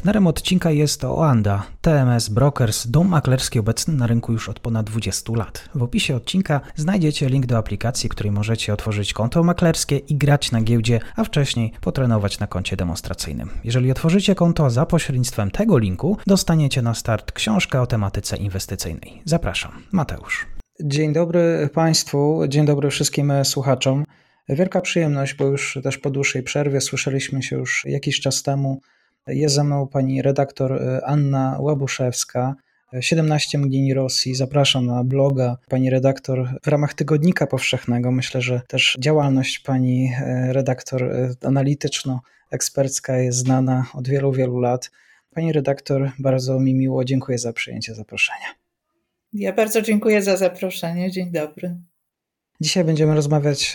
Partnerem odcinka jest Oanda, TMS Brokers, dom maklerski obecny na rynku już od ponad 20 lat. W opisie odcinka znajdziecie link do aplikacji, której możecie otworzyć konto maklerskie i grać na giełdzie, a wcześniej potrenować na koncie demonstracyjnym. Jeżeli otworzycie konto za pośrednictwem tego linku, dostaniecie na start książkę o tematyce inwestycyjnej. Zapraszam, Mateusz. Dzień dobry Państwu, dzień dobry wszystkim słuchaczom. Wielka przyjemność, bo już też po dłuższej przerwie słyszeliśmy się już jakiś czas temu jest ze mną pani redaktor e, Anna Łabuszewska, 17 e, mgnień Rosji. Zapraszam na bloga pani redaktor w ramach Tygodnika Powszechnego. Myślę, że też działalność pani e, redaktor analityczno-ekspercka jest znana od wielu, wielu lat. Pani redaktor, bardzo mi miło, dziękuję za przyjęcie zaproszenia. Ja bardzo dziękuję za zaproszenie. Dzień dobry. Dzisiaj będziemy rozmawiać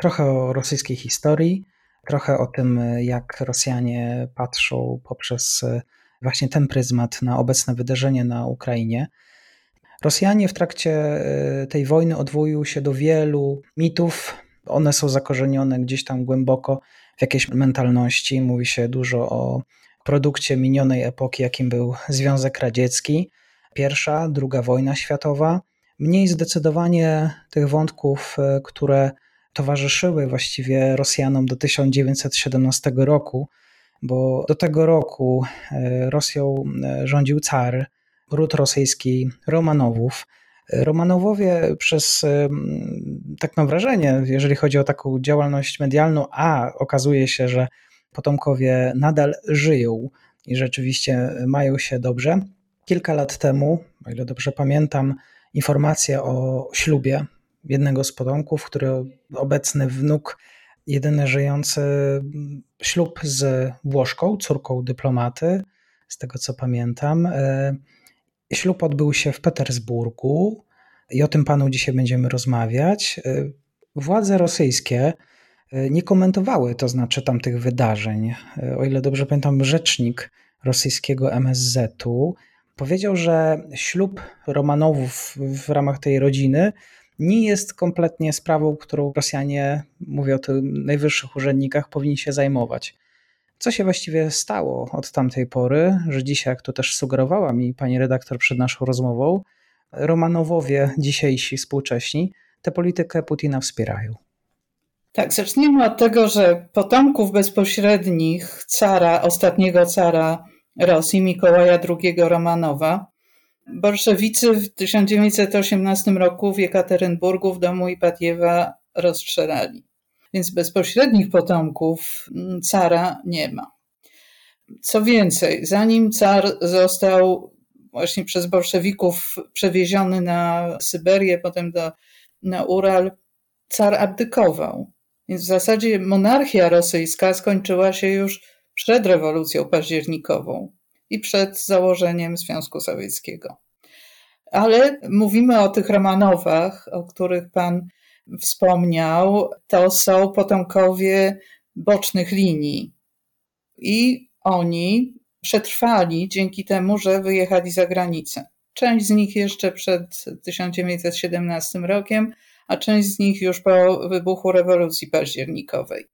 trochę o rosyjskiej historii, trochę o tym, jak Rosjanie patrzą poprzez e, właśnie ten pryzmat na obecne wydarzenie na Ukrainie. Rosjanie w trakcie e, tej wojny odwołują się do wielu mitów. One są zakorzenione gdzieś tam głęboko w jakiejś mentalności. Mówi się dużo o produkcie minionej epoki, jakim był Związek Radziecki, pierwsza, druga wojna światowa. Mniej zdecydowanie tych wątków, e, które towarzyszyły właściwie Rosjanom do 1917 roku, bo do tego roku e, Rosją e, rządził car, ród rosyjski Romanowów. Romanowowie przez, e, tak mam wrażenie, jeżeli chodzi o taką działalność medialną, a okazuje się, że potomkowie nadal żyją i rzeczywiście mają się dobrze. Kilka lat temu, o ile dobrze pamiętam, informacja o ślubie jednego z potomków, który obecny wnuk, jedyny żyjący ślub z Włoszką, córką dyplomaty, z tego co pamiętam. E, ślub odbył się w Petersburgu i o tym panu dzisiaj będziemy rozmawiać. E, władze rosyjskie e, nie komentowały, to znaczy tamtych wydarzeń. O ile dobrze pamiętam, rzecznik rosyjskiego MSZ-u powiedział, że ślub Romanowów w ramach tej rodziny nie jest kompletnie sprawą, którą Rosjanie, mówię o tych najwyższych urzędnikach, powinni się zajmować. Co się właściwie stało od tamtej pory, że dzisiaj, jak to też sugerowała mi pani redaktor przed naszą rozmową, Romanowowie dzisiejsi, współcześni, tę politykę Putina wspierają. Tak, zacznijmy od tego, że potomków bezpośrednich cara, ostatniego cara Rosji, Mikołaja II Romanowa, Bolszewicy w 1918 roku w Jekaterynburgu w domu Ipatiewa rozstrzelali. Więc bezpośrednich potomków mm, cara nie ma. Co więcej, zanim car został właśnie przez bolszewików przewieziony na Syberię, potem do, na Ural, car abdykował. Więc w zasadzie monarchia rosyjska skończyła się już przed rewolucją październikową i przed założeniem Związku Sowieckiego. Ale mówimy o tych Romanowach, o których Pan wspomniał, to są potomkowie bocznych linii. I oni przetrwali dzięki temu, że wyjechali za granicę. Część z nich jeszcze przed 1917 rokiem, a część z nich już po wybuchu rewolucji październikowej.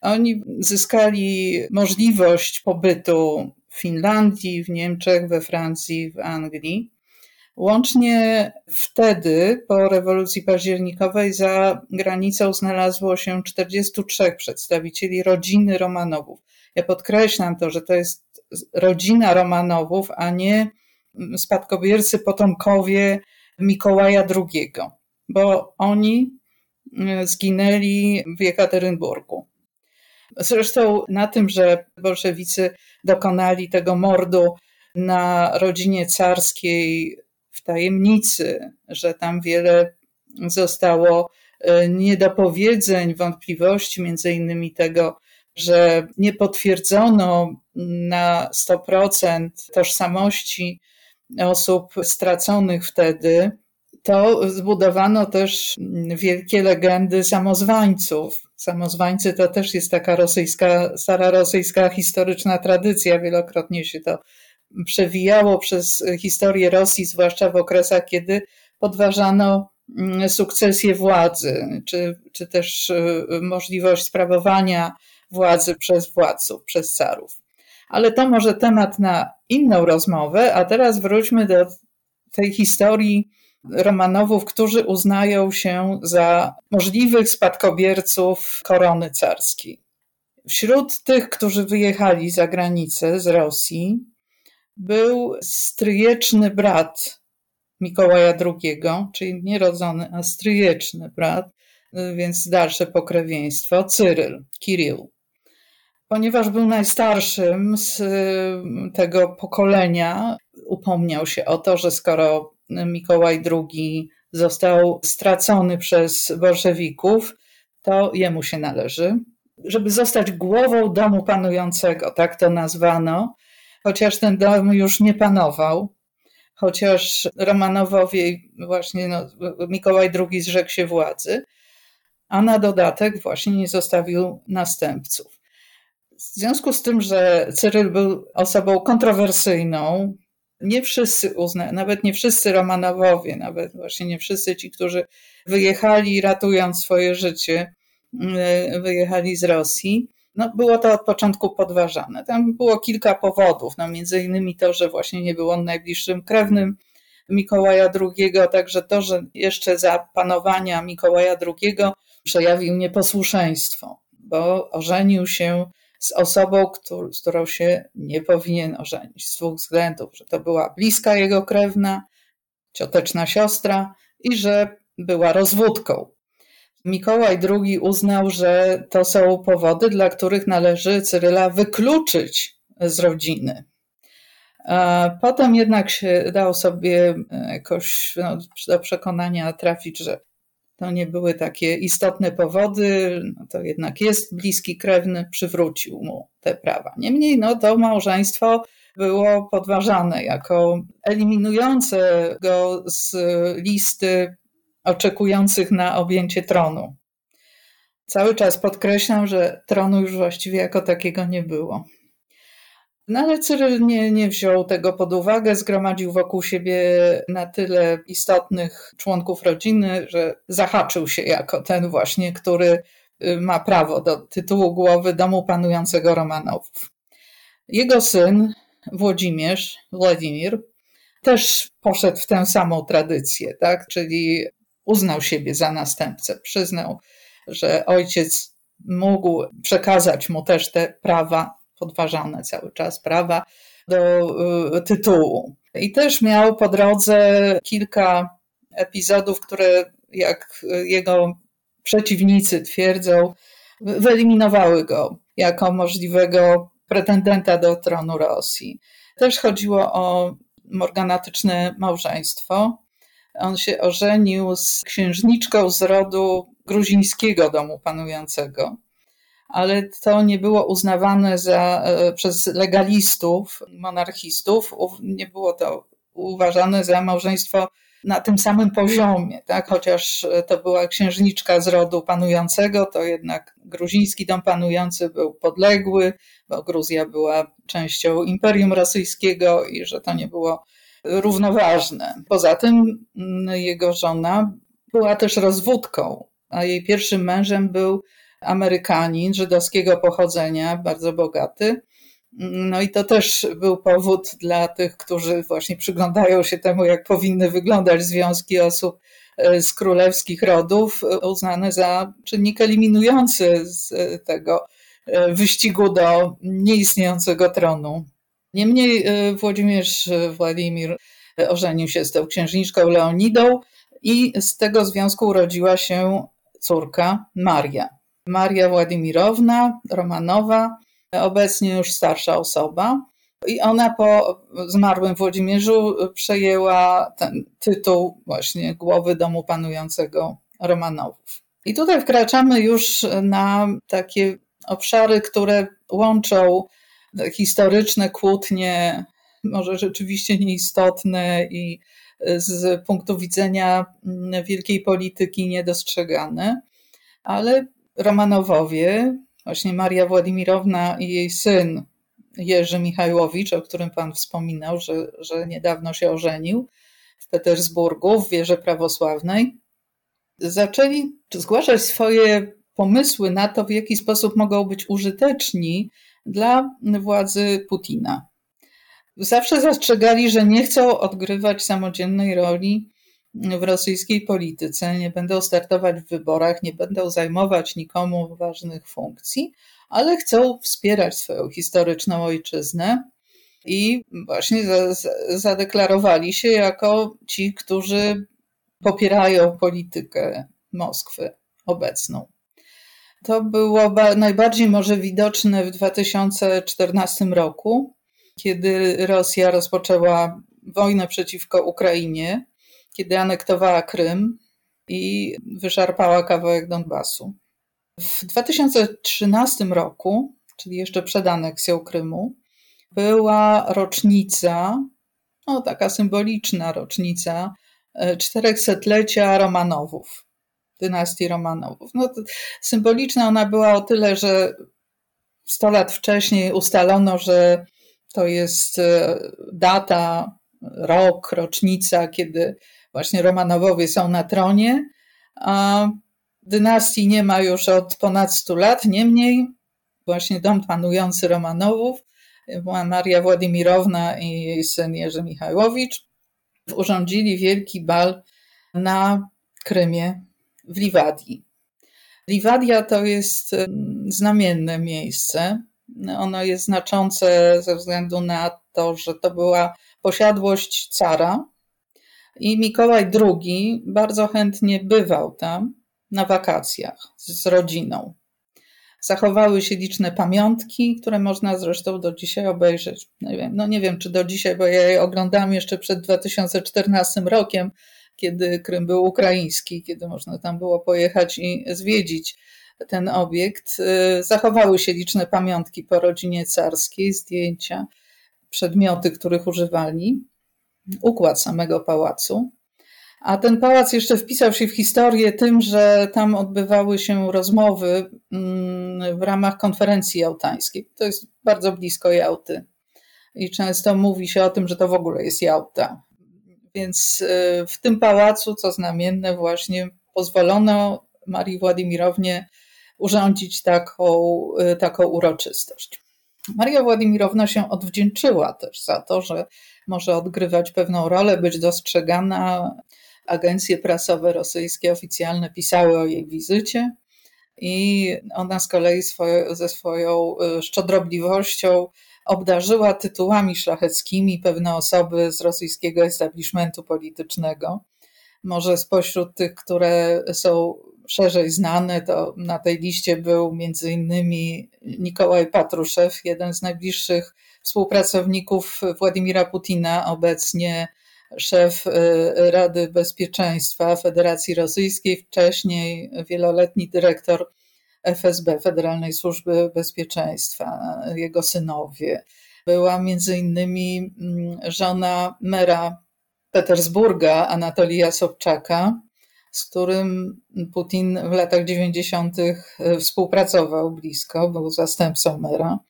Oni zyskali możliwość pobytu w Finlandii, w Niemczech, we Francji, w Anglii. Łącznie wtedy, po rewolucji październikowej, za granicą znalazło się 43 przedstawicieli rodziny Romanowów. Ja podkreślam to, że to jest rodzina Romanowów, a nie spadkobiercy, potomkowie Mikołaja II, bo oni mm, zginęli w Jekaterynburgu. Zresztą na tym, że bolszewicy dokonali tego mordu na rodzinie carskiej w tajemnicy, że tam wiele zostało e, niedopowiedzeń, wątpliwości, między innymi tego, że nie potwierdzono na 100% tożsamości osób straconych wtedy, to zbudowano też wielkie legendy samozwańców. Samozwańcy to też jest taka rosyjska, stara rosyjska historyczna tradycja. Wielokrotnie się to przewijało przez historię Rosji, zwłaszcza w okresach, kiedy podważano mm, sukcesję władzy, czy, czy też y, możliwość sprawowania władzy przez władców, przez carów. Ale to może temat na inną rozmowę, a teraz wróćmy do tej historii Romanowów, którzy uznają się za możliwych spadkobierców korony carskiej. Wśród tych, którzy wyjechali za granicę z Rosji, był stryjeczny brat Mikołaja II, czyli nie rodzony, a stryjeczny brat, więc dalsze pokrewieństwo, Cyryl, Kirill. Ponieważ był najstarszym z tego pokolenia, upomniał się o to, że skoro Mikołaj II został stracony przez bolszewików, to jemu się należy. Żeby zostać głową domu panującego, tak to nazwano, chociaż ten dom już nie panował, chociaż Romanowowie, właśnie no, Mikołaj II zrzekł się władzy, a na dodatek właśnie nie zostawił następców. W związku z tym, że Cyryl był osobą kontrowersyjną, nie wszyscy uzna, nawet nie wszyscy Romanowowie, nawet właśnie nie wszyscy ci, którzy wyjechali ratując swoje życie, y, wyjechali z Rosji, no, było to od początku podważane. Tam było kilka powodów, no, między innymi to, że właśnie nie był on najbliższym krewnym Mikołaja II, także to, że jeszcze za panowania Mikołaja II przejawił nieposłuszeństwo, bo ożenił się z osobą, który, z którą się nie powinien ożenić z dwóch względów, że to była bliska jego krewna, cioteczna siostra i że była rozwódką. Mikołaj II uznał, że to są powody, dla których należy Cyryla wykluczyć z rodziny. Potem jednak się dał sobie jakoś no, do przekonania trafić, że to nie były takie istotne powody, no to jednak jest bliski krewny, przywrócił mu te prawa. Niemniej no, to małżeństwo było podważane jako eliminujące go z listy oczekujących na objęcie tronu. Cały czas podkreślam, że tronu już właściwie jako takiego nie było. No ale Cyryl nie, nie wziął tego pod uwagę, zgromadził wokół siebie na tyle istotnych członków rodziny, że zahaczył się jako ten właśnie, który y, ma prawo do tytułu głowy domu panującego Romanowów. Jego syn Włodzimierz, Władimir, też poszedł w tę samą tradycję, tak? czyli uznał siebie za następcę, przyznał, że ojciec mógł przekazać mu też te prawa podważane cały czas prawa do y, tytułu. I też miał po drodze kilka epizodów, które, jak jego przeciwnicy twierdzą, wyeliminowały go jako możliwego pretendenta do tronu Rosji. Też chodziło o morganatyczne małżeństwo. On się ożenił z księżniczką z rodu gruzińskiego domu panującego ale to nie było uznawane za, e, przez legalistów, monarchistów, nie było to uważane za małżeństwo na tym samym poziomie, tak? Chociaż to była księżniczka z rodu panującego, to jednak gruziński dom panujący był podległy, bo Gruzja była częścią Imperium Rosyjskiego i że to nie było równoważne. Poza tym mm, jego żona była też rozwódką, a jej pierwszym mężem był Amerykanin żydowskiego pochodzenia, bardzo bogaty. No i to też był powód dla tych, którzy właśnie przyglądają się temu, jak powinny wyglądać związki osób e, z królewskich rodów, uznane za czynnik eliminujący z tego e, wyścigu do nieistniejącego tronu. Niemniej e, Włodzimierz Władimir ożenił się z tą księżniczką Leonidą i z tego związku urodziła się córka Maria. Maria Władimirowna Romanowa, obecnie już starsza osoba. I ona po zmarłym Włodzimierzu przejęła ten tytuł właśnie głowy domu panującego Romanowów. I tutaj wkraczamy już na takie obszary, które łączą historyczne kłótnie, może rzeczywiście nieistotne i z punktu widzenia wielkiej polityki niedostrzegane, ale Romanowowie, właśnie Maria Władimirowna i jej syn Jerzy Michałowicz, o którym pan wspominał, że, że niedawno się ożenił w Petersburgu w wierze prawosławnej, zaczęli zgłaszać swoje pomysły na to, w jaki sposób mogą być użyteczni dla władzy Putina. Zawsze zastrzegali, że nie chcą odgrywać samodzielnej roli w rosyjskiej polityce, nie będą startować w wyborach, nie będą zajmować nikomu ważnych funkcji, ale chcą wspierać swoją historyczną ojczyznę. I właśnie zadeklarowali się jako ci, którzy popierają politykę Moskwy obecną. To było najbardziej może widoczne w 2014 roku, kiedy Rosja rozpoczęła wojnę przeciwko Ukrainie, kiedy anektowała Krym i wyszarpała kawałek Donbasu. W 2013 roku, czyli jeszcze przed aneksją Krymu, była rocznica, no taka symboliczna rocznica, e, czterechsetlecia Romanowów, dynastii Romanowów. No, symboliczna ona była o tyle, że 100 lat wcześniej ustalono, że to jest e, data, rok, rocznica, kiedy właśnie Romanowowie są na tronie, dynastii nie ma już od ponad 100 lat. Niemniej właśnie dom panujący Romanowów, była Maria Władimirowna i jej syn Jerzy Michałowicz, urządzili wielki bal na Krymie w Liwadii. Liwadia to jest znamienne miejsce. Ono jest znaczące ze względu na to, że to była posiadłość cara i Mikołaj II bardzo chętnie bywał tam na wakacjach z rodziną. Zachowały się liczne pamiątki, które można zresztą do dzisiaj obejrzeć. Nie wiem, no nie wiem, czy do dzisiaj, bo ja je oglądam jeszcze przed 2014 rokiem, kiedy Krym był ukraiński, kiedy można tam było pojechać i zwiedzić ten obiekt. Zachowały się liczne pamiątki po rodzinie carskiej, zdjęcia, przedmioty, których używali, układ samego pałacu. A ten pałac jeszcze wpisał się w historię tym, że tam odbywały się rozmowy mm, w ramach konferencji jałtańskiej. To jest bardzo blisko Jałty. I często mówi się o tym, że to w ogóle jest Jałta. Więc y, w tym pałacu, co znamienne, właśnie pozwolono Marii Władimirownie urządzić taką, y, taką uroczystość. Maria Władimirowna się odwdzięczyła też za to, że może odgrywać pewną rolę, być dostrzegana agencje prasowe rosyjskie oficjalne pisały o jej wizycie i ona z kolei swoje, ze swoją y, szczodrobliwością obdarzyła tytułami szlacheckimi pewne osoby z rosyjskiego establishmentu politycznego. Może spośród tych, które są szerzej znane, to na tej liście był między innymi Nikołaj Patruszew, jeden z najbliższych współpracowników Władimira Putina, obecnie szef y, Rady Bezpieczeństwa Federacji Rosyjskiej, wcześniej wieloletni dyrektor FSB, Federalnej Służby Bezpieczeństwa, jego synowie. Była między innymi mm, żona mera Petersburga, Anatolia Sobczaka, z którym Putin w latach 90. współpracował blisko, był zastępcą mera.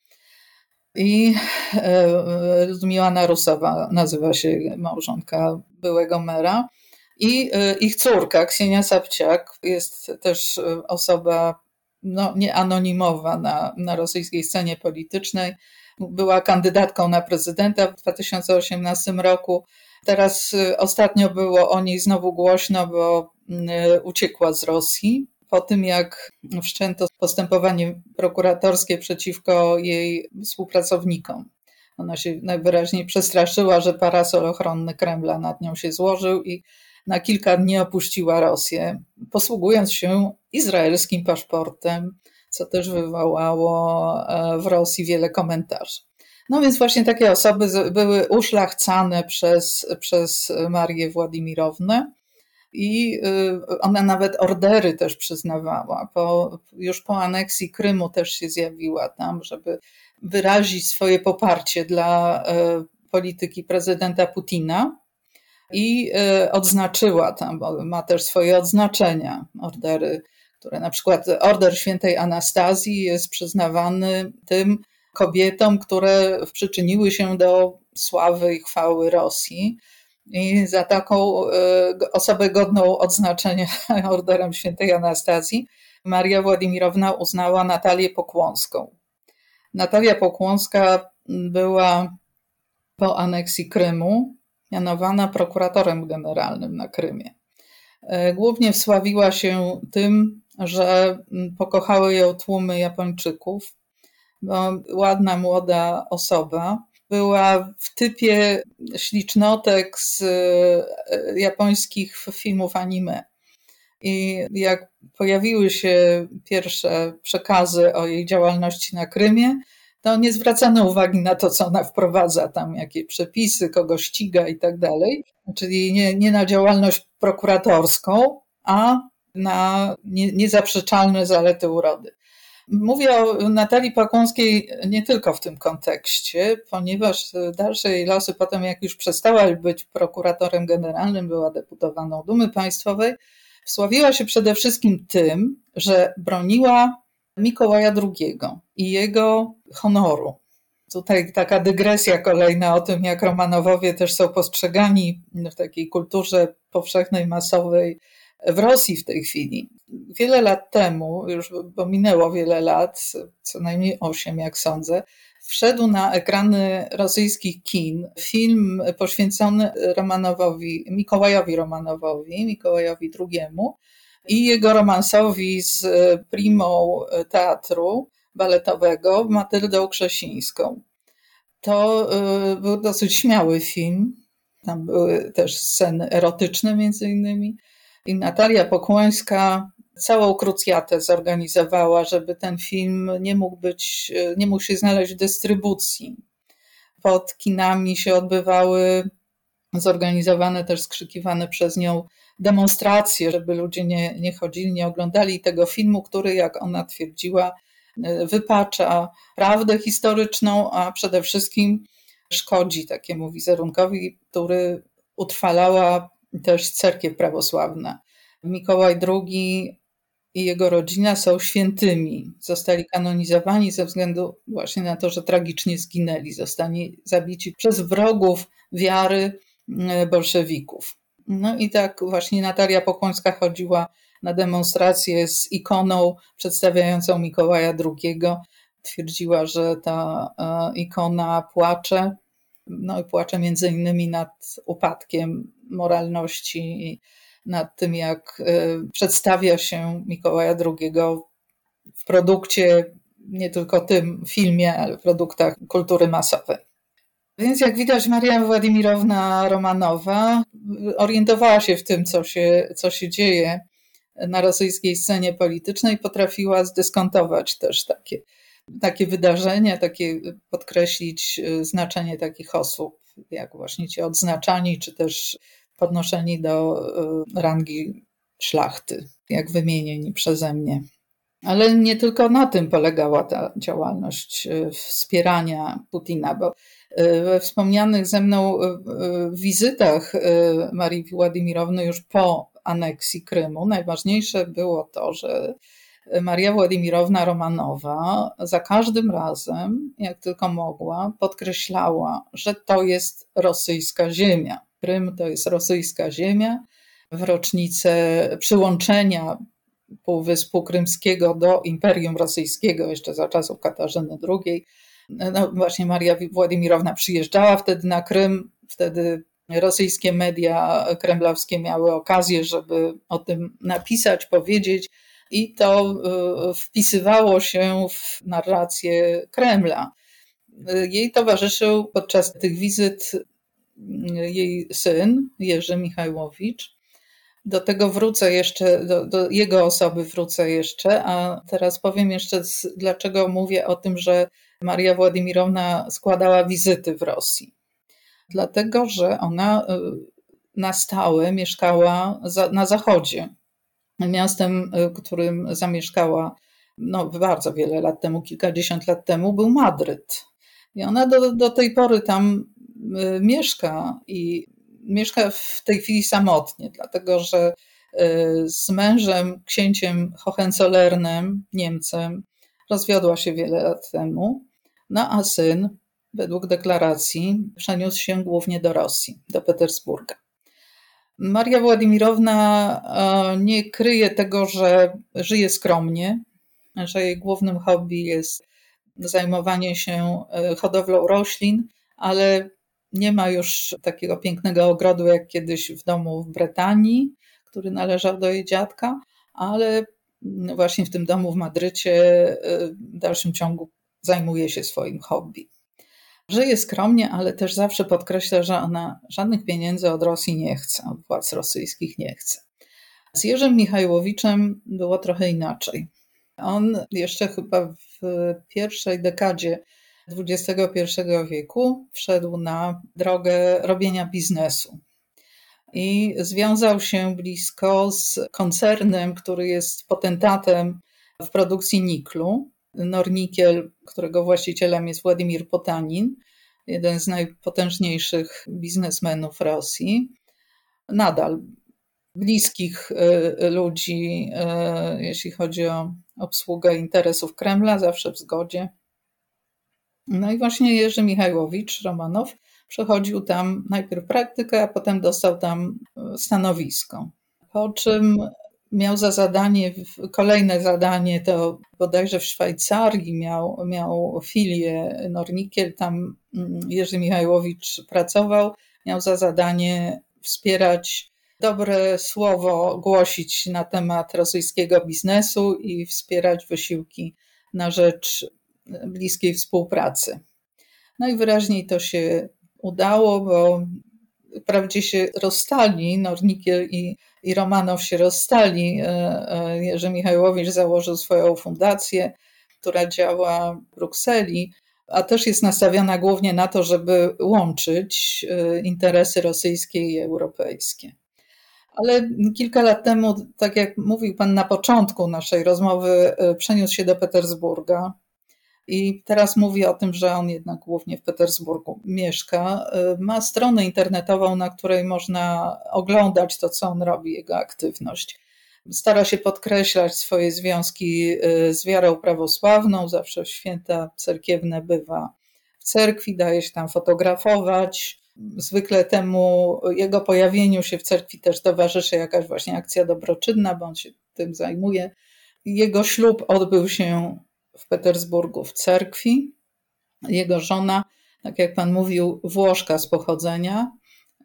I e, Ludmiła Narusowa nazywa się małżonka byłego mera. I e, ich córka, Ksienia Sapciak, jest też e, osoba no, nieanonimowa na, na rosyjskiej scenie politycznej. Była kandydatką na prezydenta w 2018 roku. Teraz ostatnio było o niej znowu głośno, bo uciekła z Rosji po tym, jak wszczęto postępowanie prokuratorskie przeciwko jej współpracownikom. Ona się najwyraźniej przestraszyła, że parasol ochronny Kremla nad nią się złożył i na kilka dni opuściła Rosję, posługując się izraelskim paszportem, co też wywołało e, w Rosji wiele komentarzy. No więc właśnie takie osoby były uszlachcane przez, przez Marię Władimirownę i y, ona nawet ordery też przyznawała. Po, już po aneksji Krymu też się zjawiła tam, żeby wyrazić swoje poparcie dla y, polityki prezydenta Putina i y, odznaczyła tam, bo ma też swoje odznaczenia, ordery które na przykład Order Świętej Anastazji jest przyznawany tym kobietom, które przyczyniły się do sławy i chwały Rosji. I za taką e, osobę godną odznaczenia Orderem Świętej Anastazji Maria Władimirowna uznała Natalię Pokłonską. Natalia Pokłonska była po aneksji Krymu mianowana prokuratorem generalnym na Krymie. E, głównie wsławiła się tym, że pokochały ją tłumy Japończyków, bo ładna, młoda osoba. Była w typie ślicznotek z e, japońskich filmów anime. I jak pojawiły się pierwsze przekazy o jej działalności na Krymie, to nie zwracano uwagi na to, co ona wprowadza tam, jakie przepisy, kogo ściga i tak dalej. Czyli nie, nie na działalność prokuratorską, a na nie, niezaprzeczalne zalety urody. Mówię o Natalii Pakłąskiej nie tylko w tym kontekście, ponieważ dalsze jej losy potem, jak już przestała być prokuratorem generalnym, była deputowaną Dumy Państwowej, wsławiła się przede wszystkim tym, że broniła Mikołaja II i jego honoru. Tutaj taka dygresja kolejna o tym, jak Romanowowie też są postrzegani w takiej kulturze powszechnej, masowej w Rosji w tej chwili. Wiele lat temu, już bo minęło wiele lat, co najmniej osiem, jak sądzę, wszedł na ekrany rosyjskich kin film poświęcony Romanowowi, Mikołajowi Romanowowi, Mikołajowi II i jego romansowi z primą teatru baletowego Matyldą Krzesińską. To y, był dosyć śmiały film. Tam były też sceny erotyczne między innymi. I Natalia Pokłońska całą krucjatę zorganizowała, żeby ten film nie mógł być, nie mógł się znaleźć w dystrybucji. Pod kinami się odbywały zorganizowane też skrzykiwane przez nią demonstracje, żeby ludzie nie, nie chodzili, nie oglądali tego filmu, który, jak ona twierdziła, wypacza prawdę historyczną, a przede wszystkim szkodzi takiemu wizerunkowi, który utrwalała też cerkiew prawosławna. Mikołaj II i jego rodzina są świętymi. Zostali kanonizowani ze względu właśnie na to, że tragicznie zginęli. Zostali zabici przez wrogów wiary e, bolszewików. No i tak właśnie Natalia Pokłońska chodziła na demonstrację z ikoną przedstawiającą Mikołaja II. Twierdziła, że ta e, ikona płacze, no i płacze między innymi nad upadkiem moralności i nad tym, jak e, przedstawia się Mikołaja II w produkcie, nie tylko tym filmie, ale w produktach kultury masowej. Więc jak widać, Maria Władimirowna Romanowa orientowała się w tym, co się, co się dzieje na rosyjskiej scenie politycznej, potrafiła zdyskontować też takie, takie wydarzenia, takie podkreślić e, znaczenie takich osób, jak właśnie ci odznaczani, czy też podnoszeni do e, rangi szlachty, jak wymienieni przeze mnie. Ale nie tylko na tym polegała ta działalność wspierania Putina, bo we wspomnianych ze mną wizytach Marii Władimirowny już po aneksji Krymu najważniejsze było to, że Maria Władimirowna Romanowa za każdym razem, jak tylko mogła, podkreślała, że to jest rosyjska ziemia. Krym to jest rosyjska ziemia. W rocznicę przyłączenia Półwyspu Krymskiego do Imperium Rosyjskiego, jeszcze za czasów Katarzyny II, no właśnie Maria Władimirowna przyjeżdżała wtedy na Krym, wtedy rosyjskie media kremlowskie miały okazję, żeby o tym napisać, powiedzieć, i to y, wpisywało się w narrację Kremla. Jej towarzyszył podczas tych wizyt jej syn, Jerzy Michałowicz. Do tego wrócę jeszcze, do, do, jego osoby wrócę jeszcze, a teraz powiem jeszcze, dlaczego mówię o tym, że Maria Władimirowna składała wizyty w Rosji. Dlatego, że ona y, na stałe mieszkała za, na zachodzie. Miastem, y, którym zamieszkała no, bardzo wiele lat temu, kilkadziesiąt lat temu, był Madryt. I ona do, do tej pory tam Y, mieszka i mieszka w tej chwili samotnie, dlatego że z mężem, księciem Hohenzollernem, Niemcem, rozwiodła się wiele lat temu. No a syn, według deklaracji, przeniósł się głównie do Rosji, do Petersburga. Maria Władimirowna nie kryje tego, że żyje skromnie, że jej głównym hobby jest zajmowanie się e, hodowlą roślin, ale nie ma już takiego pięknego ogrodu jak kiedyś w domu w Brytanii, który należał do jej dziadka, ale właśnie w tym domu w Madrycie e, w dalszym ciągu zajmuje się swoim hobby. Żyje skromnie, ale też zawsze podkreśla, że ona żadnych pieniędzy od Rosji nie chce, od władz rosyjskich nie chce. Z Jerzym Michajłowiczem było trochę inaczej. On jeszcze chyba w pierwszej dekadzie XXI wieku wszedł na drogę robienia biznesu. I związał się blisko z koncernem, który jest potentatem w produkcji niklu. Nornikiel, którego właścicielem jest Władimir Potanin, jeden z najpotężniejszych biznesmenów Rosji. Nadal bliskich y, ludzi, y, jeśli chodzi o obsługę interesów Kremla, zawsze w zgodzie. No i właśnie Jerzy Michajłowicz, Romanow, przechodził tam najpierw praktykę, a potem dostał tam y, stanowisko. Po czym miał za zadanie, kolejne zadanie to bodajże w Szwajcarii miał, miał filię Nornikiel, tam mm, Jerzy Michajłowicz pracował, miał za zadanie wspierać dobre słowo głosić na temat rosyjskiego biznesu i wspierać wysiłki na rzecz bliskiej współpracy. No i wyraźniej to się udało, bo wprawdzie się rozstali, Nornikiel i, i Romanow się rozstali. E, e, Jerzy Michałowicz założył swoją fundację, która działa w Brukseli, a też jest nastawiona głównie na to, żeby łączyć e, interesy rosyjskie i europejskie. Ale kilka lat temu, tak jak mówił Pan na początku naszej rozmowy, przeniósł się do Petersburga. I teraz mówi o tym, że on jednak głównie w Petersburgu mieszka. Y, ma stronę internetową, na której można oglądać to, co on robi, jego aktywność. Stara się podkreślać swoje związki y, z wiarą prawosławną, zawsze święta cerkiewne bywa w cerkwi, daje się tam fotografować. Zwykle temu jego pojawieniu się w cerkwi też towarzyszy jakaś właśnie akcja dobroczynna, bo on się tym zajmuje. Jego ślub odbył się w Petersburgu w cerkwi. Jego żona, tak jak pan mówił, Włoszka z pochodzenia,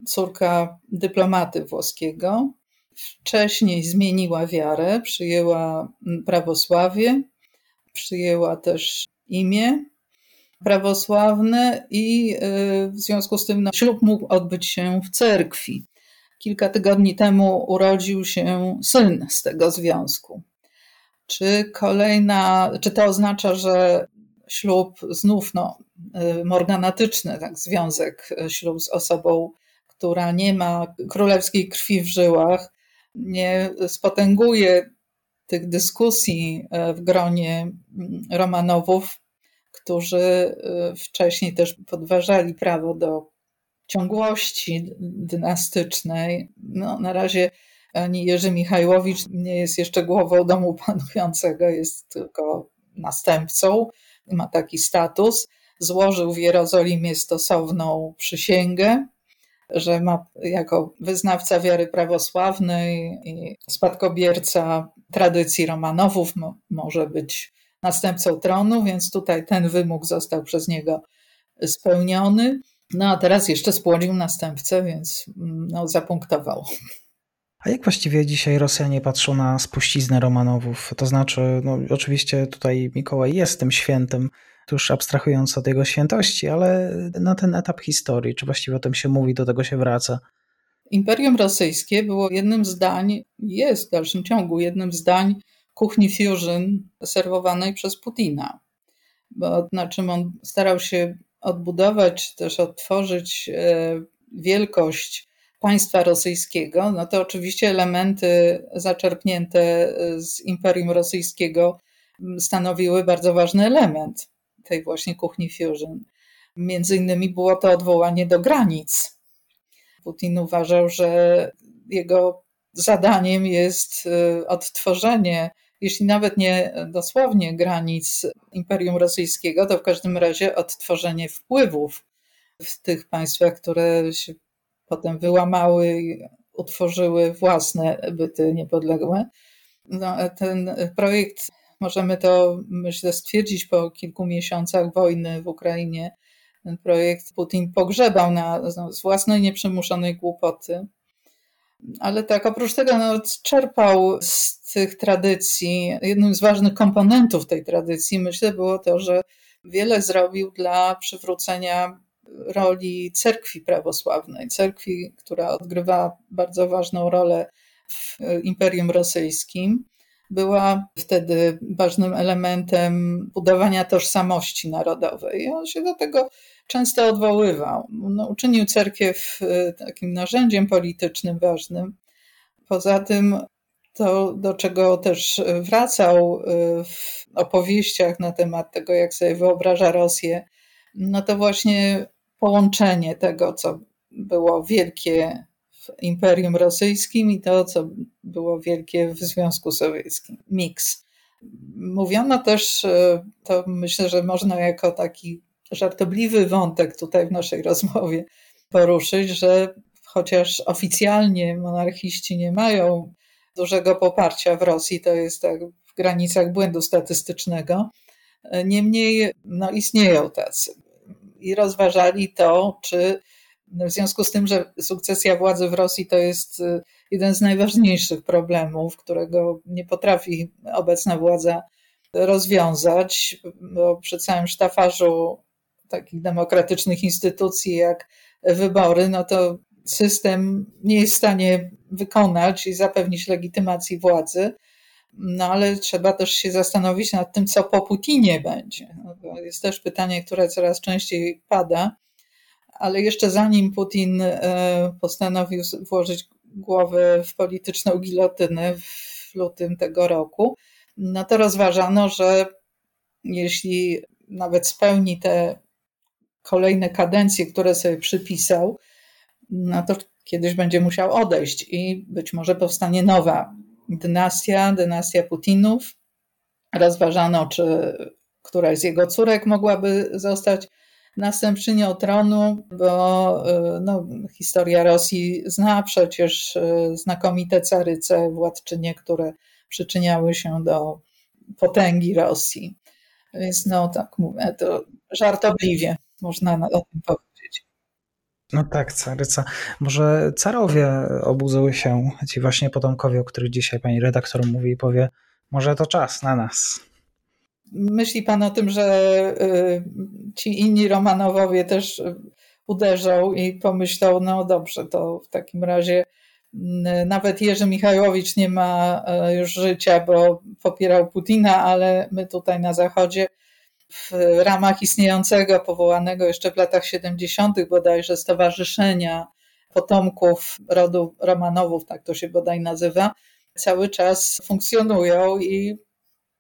córka dyplomaty włoskiego. Wcześniej zmieniła wiarę, przyjęła prawosławie, przyjęła też imię prawosławne i y, w związku z tym no, ślub mógł odbyć się w cerkwi. Kilka tygodni temu urodził się syn z tego związku. Czy kolejna, czy to oznacza, że ślub znów no, y, morganatyczny, tak, związek, y, ślub z osobą, która nie ma królewskiej krwi w żyłach, nie spotęguje tych dyskusji y, w gronie mm, Romanowów, którzy wcześniej też podważali prawo do ciągłości dynastycznej. No, na razie ani Jerzy Michajłowicz nie jest jeszcze głową domu panującego, jest tylko następcą, ma taki status. Złożył w Jerozolimie stosowną przysięgę, że ma jako wyznawca wiary prawosławnej i spadkobierca tradycji Romanowów może być następcą tronu, więc tutaj ten wymóg został przez niego spełniony. No a teraz jeszcze spłodził następcę, więc no, zapunktował. A jak właściwie dzisiaj Rosjanie patrzą na spuściznę Romanowów? To znaczy, no oczywiście tutaj Mikołaj jest tym świętym, już abstrahując od jego świętości, ale na ten etap historii, czy właściwie o tym się mówi, do tego się wraca? Imperium Rosyjskie było jednym z dań, jest w dalszym ciągu jednym z dań kuchni fusion serwowanej przez Putina. Bo na czym on starał się odbudować, też odtworzyć e, wielkość państwa rosyjskiego, no to oczywiście elementy zaczerpnięte z Imperium Rosyjskiego stanowiły bardzo ważny element tej właśnie kuchni fusion. Między innymi było to odwołanie do granic. Putin uważał, że jego zadaniem jest y, odtworzenie, jeśli nawet nie dosłownie granic Imperium Rosyjskiego, to w każdym razie odtworzenie wpływów w tych państwach, które się potem wyłamały i utworzyły własne byty niepodległe. No, ten projekt, możemy to myślę stwierdzić po kilku miesiącach wojny w Ukrainie, ten projekt Putin pogrzebał na, no, z własnej nieprzymuszonej głupoty. Ale tak, oprócz tego no, czerpał z tych tradycji. Jednym z ważnych komponentów tej tradycji, myślę, było to, że wiele zrobił dla przywrócenia roli cerkwi prawosławnej, cerkwi, która odgrywa bardzo ważną rolę w Imperium Rosyjskim. Była wtedy ważnym elementem budowania tożsamości narodowej. I on się do tego często odwoływał. No, uczynił cerkiew e, takim narzędziem politycznym ważnym. Poza tym to, do czego też wracał e, w opowieściach na temat tego, jak sobie wyobraża Rosję, no to właśnie połączenie tego, co było wielkie w Imperium Rosyjskim i to, co było wielkie w Związku Sowieckim. Miks. Mówiono też, e, to myślę, że można jako taki żartobliwy wątek tutaj w naszej rozmowie poruszyć, że chociaż oficjalnie monarchiści nie mają dużego poparcia w Rosji, to jest tak w granicach błędu statystycznego, niemniej no, istnieją tacy. I rozważali to, czy w związku z tym, że sukcesja władzy w Rosji to jest y, jeden z najważniejszych problemów, którego nie potrafi obecna władza rozwiązać, bo przy całym sztafarzu takich demokratycznych instytucji jak wybory, no to system nie jest w stanie wykonać i zapewnić legitymacji władzy. No ale trzeba też się zastanowić nad tym, co po Putinie będzie. No, jest też pytanie, które coraz częściej pada. Ale jeszcze zanim Putin e, postanowił włożyć głowę w polityczną gilotynę w lutym tego roku, no to rozważano, że jeśli nawet spełni te kolejne kadencje, które sobie przypisał, no to kiedyś będzie musiał odejść i być może powstanie nowa dynastia, dynastia Putinów. Rozważano, czy któraś z jego córek mogłaby zostać następczynią tronu, bo no, historia Rosji zna przecież e, znakomite caryce, władczynie, które przyczyniały się do potęgi Rosji. Więc no tak mówię, to żartobliwie można o tym powiedzieć. No tak, caryca. Może carowie obudzą się, ci właśnie potomkowie, o których dzisiaj pani redaktor mówi i powie, może to czas na nas. Myśli pan o tym, że y, ci inni Romanowowie też uderzą i pomyślą, no dobrze, to w takim razie y, nawet Jerzy Michałowicz nie ma y, już życia, bo popierał Putina, ale my tutaj na Zachodzie w ramach istniejącego, powołanego jeszcze w latach 70. bodajże Stowarzyszenia Potomków Rodu Romanowów, tak to się bodaj nazywa, cały czas funkcjonują i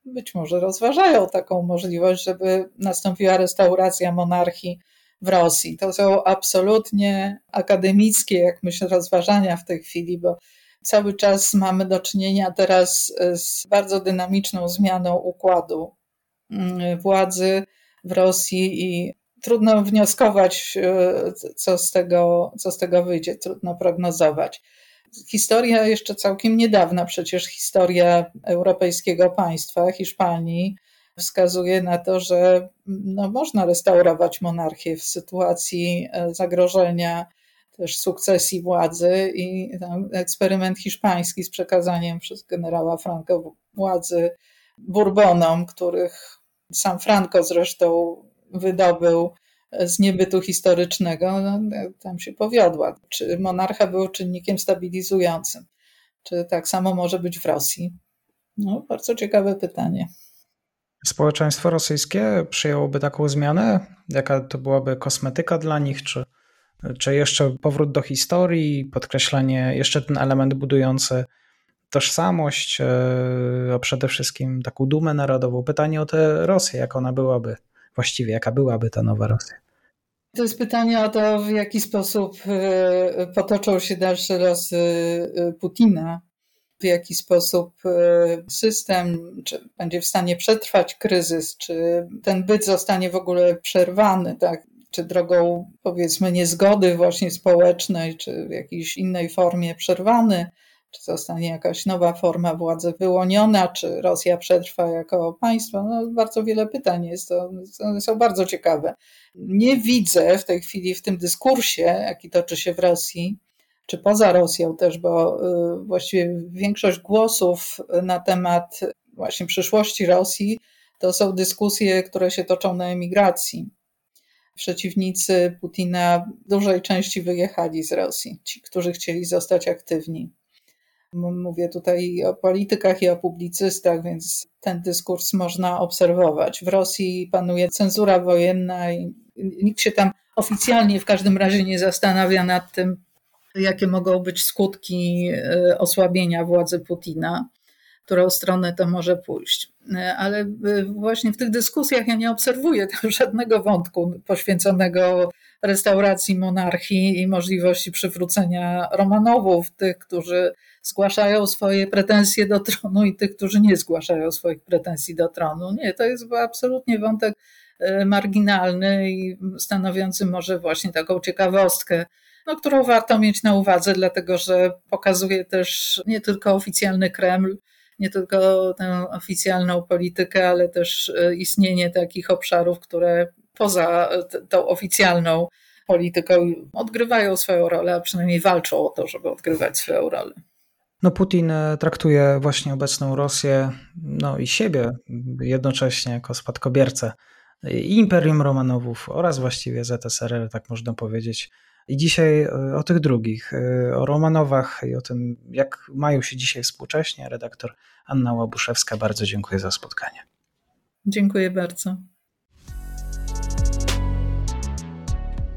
być może rozważają taką możliwość, żeby nastąpiła restauracja monarchii w Rosji. To są absolutnie akademickie, jak myślę, rozważania w tej chwili, bo cały czas mamy do czynienia teraz z bardzo dynamiczną zmianą układu władzy w Rosji i trudno wnioskować, e, co z tego, co z tego wyjdzie, trudno prognozować. Historia jeszcze całkiem niedawna, przecież historia europejskiego państwa, Hiszpanii, wskazuje na to, że no, można restaurować monarchię w sytuacji e, zagrożenia też sukcesji władzy i eksperyment hiszpański z przekazaniem przez generała Franco władzy Bourbonom, których sam Franco zresztą wydobył z niebytu historycznego, no, tam się powiodła. Czy monarcha był czynnikiem stabilizującym? Czy tak samo może być w Rosji? No, bardzo ciekawe pytanie. Społeczeństwo rosyjskie przyjęłoby taką zmianę? Jaka to byłaby kosmetyka dla nich? Czy, czy jeszcze powrót do historii, podkreślenie, jeszcze ten element budujący tożsamość, e, a przede wszystkim taką dumę narodową. Pytanie o tę Rosję, jak ona byłaby, właściwie jaka byłaby ta nowa Rosja. To jest pytanie o to, w jaki sposób e, potoczą się dalsze losy e, Putina, w jaki sposób system, czy będzie w stanie przetrwać kryzys, czy ten byt zostanie w ogóle przerwany, tak? czy drogą powiedzmy niezgody właśnie społecznej, czy w jakiejś innej formie przerwany, czy zostanie jakaś nowa forma władzy wyłoniona, czy Rosja przetrwa jako państwo. No, bardzo wiele pytań jest, to, one są bardzo ciekawe. Nie widzę w tej chwili w tym dyskursie, jaki toczy się w Rosji, czy poza Rosją też, bo y, właściwie większość głosów na temat właśnie przyszłości Rosji to są dyskusje, które się toczą na emigracji. Przeciwnicy Putina w dużej części wyjechali z Rosji, ci, którzy chcieli zostać aktywni. Mówię tutaj o politykach i o publicystach, więc ten dyskurs można obserwować. W Rosji panuje cenzura wojenna i nikt się tam oficjalnie w każdym razie nie zastanawia nad tym, jakie mogą być skutki e, osłabienia władzy Putina, którą stronę to może pójść. E, ale e, właśnie w tych dyskusjach ja nie obserwuję żadnego wątku poświęconego restauracji monarchii i możliwości przywrócenia Romanowów, tych, którzy zgłaszają swoje pretensje do tronu i tych, którzy nie zgłaszają swoich pretensji do tronu. Nie, to jest absolutnie wątek marginalny i stanowiący może właśnie taką ciekawostkę no, którą warto mieć na uwadze, dlatego że pokazuje też nie tylko oficjalny Kreml, nie tylko tę oficjalną politykę, ale też e, istnienie takich obszarów, które poza tą oficjalną polityką odgrywają swoją rolę, a przynajmniej walczą o to, żeby odgrywać swoją rolę. No Putin e, traktuje właśnie obecną Rosję, no i siebie jednocześnie jako spadkobiercę i Imperium Romanowów oraz właściwie ZSRR, tak można powiedzieć, i dzisiaj e, o tych drugich, e, o Romanowach i o tym, jak mają się dzisiaj współcześnie, redaktor Anna Łabuszewska. Bardzo dziękuję za spotkanie. Dziękuję bardzo.